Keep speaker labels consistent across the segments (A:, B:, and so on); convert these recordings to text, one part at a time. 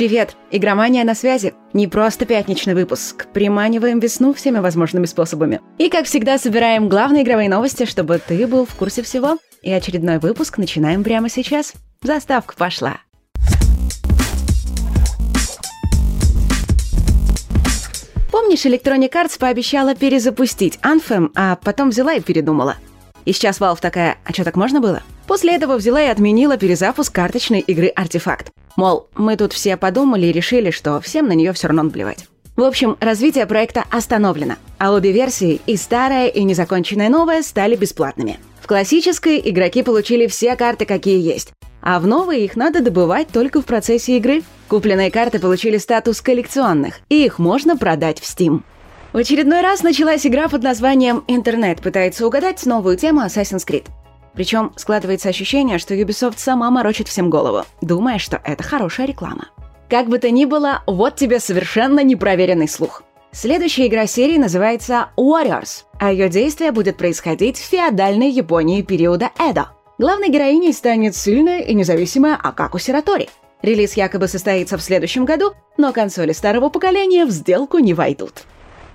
A: Привет! Игромания на связи. Не просто пятничный выпуск. Приманиваем весну всеми возможными способами. И, как всегда, собираем главные игровые новости, чтобы ты был в курсе всего. И очередной выпуск начинаем прямо сейчас. Заставка пошла. Помнишь, Electronic Arts пообещала перезапустить Anthem, а потом взяла и передумала? И сейчас Valve такая, а что так можно было? После этого взяла и отменила перезапуск карточной игры «Артефакт». Мол, мы тут все подумали и решили, что всем на нее все равно наплевать. В общем, развитие проекта остановлено, а обе версии, и старая, и незаконченная новая, стали бесплатными. В классической игроки получили все карты, какие есть, а в новые их надо добывать только в процессе игры. Купленные карты получили статус коллекционных, и их можно продать в Steam. В очередной раз началась игра под названием «Интернет» пытается угадать новую тему Assassin's Creed. Причем складывается ощущение, что Ubisoft сама морочит всем голову, думая, что это хорошая реклама. Как бы то ни было, вот тебе совершенно непроверенный слух. Следующая игра серии называется Warriors, а ее действие будет происходить в феодальной Японии периода Эдо. Главной героиней станет сильная и независимая Акаку Сиратори. Релиз якобы состоится в следующем году, но консоли старого поколения в сделку не войдут.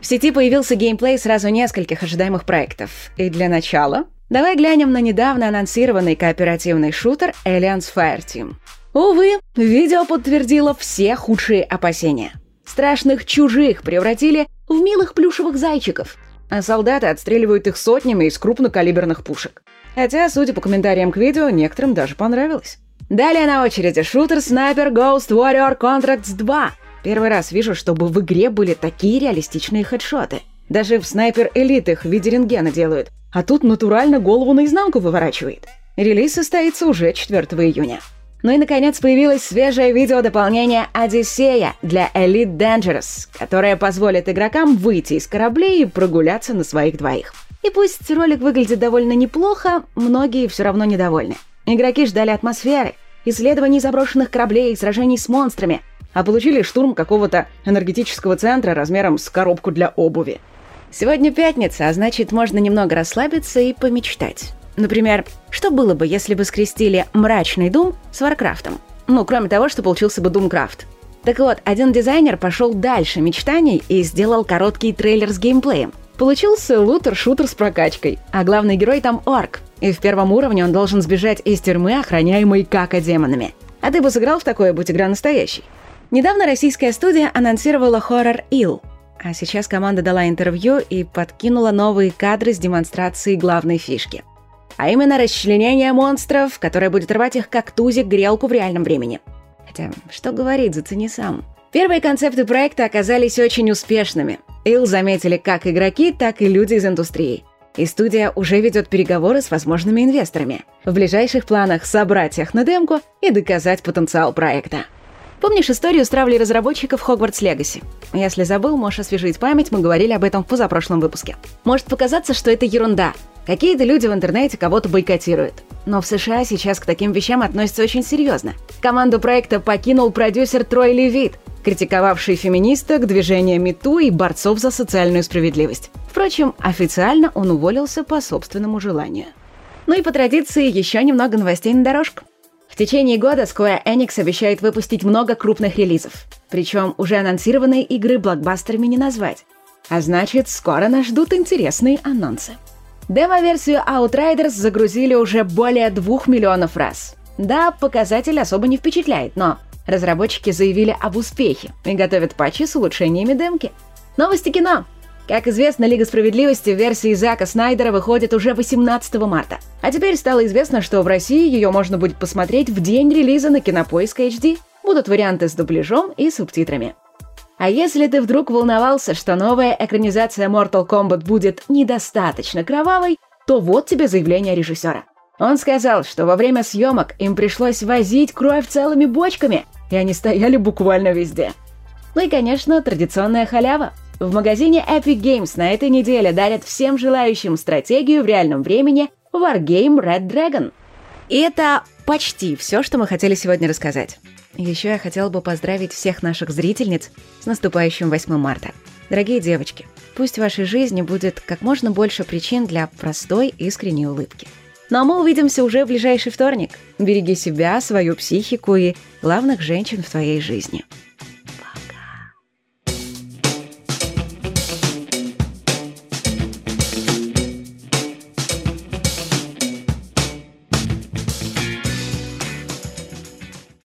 A: В сети появился геймплей сразу нескольких ожидаемых проектов. И для начала Давай глянем на недавно анонсированный кооперативный шутер Alliance Fireteam. Увы, видео подтвердило все худшие опасения. Страшных чужих превратили в милых плюшевых зайчиков, а солдаты отстреливают их сотнями из крупнокалиберных пушек. Хотя, судя по комментариям к видео, некоторым даже понравилось. Далее на очереди шутер Sniper Ghost Warrior Contracts 2. Первый раз вижу, чтобы в игре были такие реалистичные хедшоты. Даже в Снайпер Элит их в виде рентгена делают, а тут натурально голову наизнанку выворачивает. Релиз состоится уже 4 июня. Ну и, наконец, появилось свежее видео-дополнение «Одиссея» для Elite Dangerous, которое позволит игрокам выйти из кораблей и прогуляться на своих двоих. И пусть ролик выглядит довольно неплохо, многие все равно недовольны. Игроки ждали атмосферы, исследований заброшенных кораблей и сражений с монстрами, а получили штурм какого-то энергетического центра размером с коробку для обуви. Сегодня пятница, а значит, можно немного расслабиться и помечтать. Например, что было бы, если бы скрестили мрачный Doom с Warcraft'ом? Ну, кроме того, что получился бы Doomcraft. Так вот, один дизайнер пошел дальше мечтаний и сделал короткий трейлер с геймплеем. Получился лутер-шутер с прокачкой, а главный герой там орк. И в первом уровне он должен сбежать из тюрьмы, охраняемой какодемонами. А ты бы сыграл в такое, будь игра настоящей? Недавно российская студия анонсировала хоррор Ill, а сейчас команда дала интервью и подкинула новые кадры с демонстрацией главной фишки. А именно расчленение монстров, которое будет рвать их как тузик грелку в реальном времени. Хотя, что говорить, зацени сам. Первые концепты проекта оказались очень успешными. Ил заметили как игроки, так и люди из индустрии. И студия уже ведет переговоры с возможными инвесторами. В ближайших планах собрать их на демку и доказать потенциал проекта. Помнишь историю с травлей разработчиков Хогвартс Легаси? Если забыл, можешь освежить память, мы говорили об этом в позапрошлом выпуске. Может показаться, что это ерунда. Какие-то люди в интернете кого-то бойкотируют. Но в США сейчас к таким вещам относятся очень серьезно. Команду проекта покинул продюсер Трой Левит, критиковавший феминисток, движение МИТУ и борцов за социальную справедливость. Впрочем, официально он уволился по собственному желанию. Ну и по традиции еще немного новостей на дорожку. В течение года Square Enix обещает выпустить много крупных релизов. Причем уже анонсированные игры блокбастерами не назвать. А значит, скоро нас ждут интересные анонсы. Демо-версию Outriders загрузили уже более двух миллионов раз. Да, показатель особо не впечатляет, но разработчики заявили об успехе и готовят патчи с улучшениями демки. Новости кино. Как известно, Лига Справедливости в версии Зака Снайдера выходит уже 18 марта. А теперь стало известно, что в России ее можно будет посмотреть в день релиза на Кинопоиск HD. Будут варианты с дубляжом и субтитрами. А если ты вдруг волновался, что новая экранизация Mortal Kombat будет недостаточно кровавой, то вот тебе заявление режиссера. Он сказал, что во время съемок им пришлось возить кровь целыми бочками, и они стояли буквально везде. Ну и, конечно, традиционная халява – в магазине Epic Games на этой неделе дарят всем желающим стратегию в реальном времени Wargame Red Dragon. И это почти все, что мы хотели сегодня рассказать. Еще я хотела бы поздравить всех наших зрительниц с наступающим 8 марта. Дорогие девочки, пусть в вашей жизни будет как можно больше причин для простой искренней улыбки. Ну а мы увидимся уже в ближайший вторник. Береги себя, свою психику и главных женщин в твоей жизни.